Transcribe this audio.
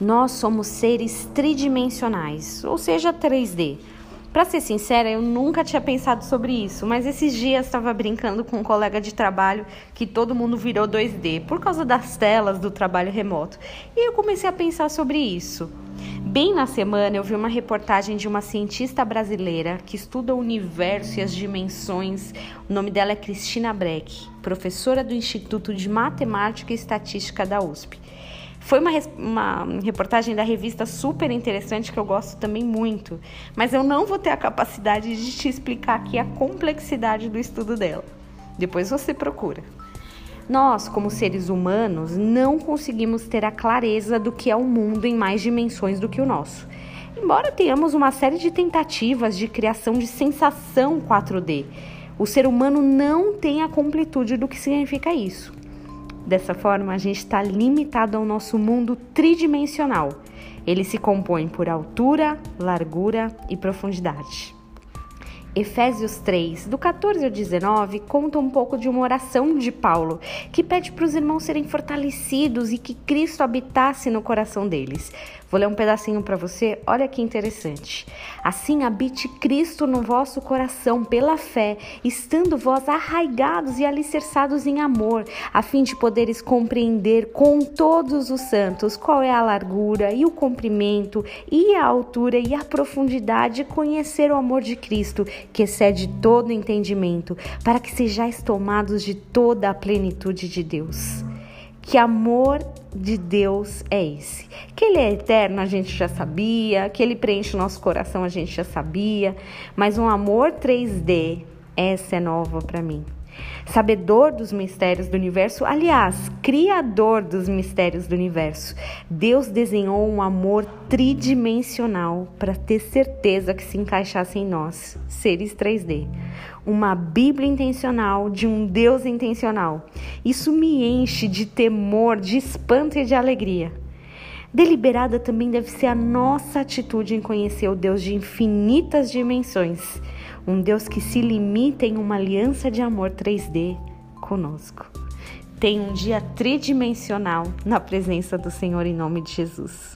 Nós somos seres tridimensionais, ou seja, 3D. Para ser sincera, eu nunca tinha pensado sobre isso, mas esses dias estava brincando com um colega de trabalho que todo mundo virou 2D por causa das telas do trabalho remoto. E eu comecei a pensar sobre isso. Bem na semana, eu vi uma reportagem de uma cientista brasileira que estuda o universo e as dimensões. O nome dela é Cristina Breck, professora do Instituto de Matemática e Estatística da USP. Foi uma, uma reportagem da revista super interessante que eu gosto também muito, mas eu não vou ter a capacidade de te explicar aqui a complexidade do estudo dela. Depois você procura. Nós, como seres humanos, não conseguimos ter a clareza do que é o mundo em mais dimensões do que o nosso. Embora tenhamos uma série de tentativas de criação de sensação 4D, o ser humano não tem a completude do que significa isso. Dessa forma, a gente está limitado ao nosso mundo tridimensional. Ele se compõe por altura, largura e profundidade. Efésios 3, do 14 ao 19, conta um pouco de uma oração de Paulo, que pede para os irmãos serem fortalecidos e que Cristo habitasse no coração deles. Vou ler um pedacinho para você, olha que interessante. Assim habite Cristo no vosso coração pela fé, estando vós arraigados e alicerçados em amor, a fim de poderes compreender com todos os santos qual é a largura e o comprimento e a altura e a profundidade, conhecer o amor de Cristo, que excede todo entendimento, para que sejais tomados de toda a plenitude de Deus. Que amor de Deus é esse? Que ele é eterno, a gente já sabia, que ele preenche o nosso coração, a gente já sabia, mas um amor 3D, essa é nova para mim sabedor dos mistérios do universo, aliás, criador dos mistérios do universo. Deus desenhou um amor tridimensional para ter certeza que se encaixasse em nós, seres 3D. Uma Bíblia intencional de um Deus intencional. Isso me enche de temor, de espanto e de alegria. Deliberada também deve ser a nossa atitude em conhecer o Deus de infinitas dimensões um Deus que se limita em uma aliança de amor 3D conosco. Tem um dia tridimensional na presença do Senhor em nome de Jesus.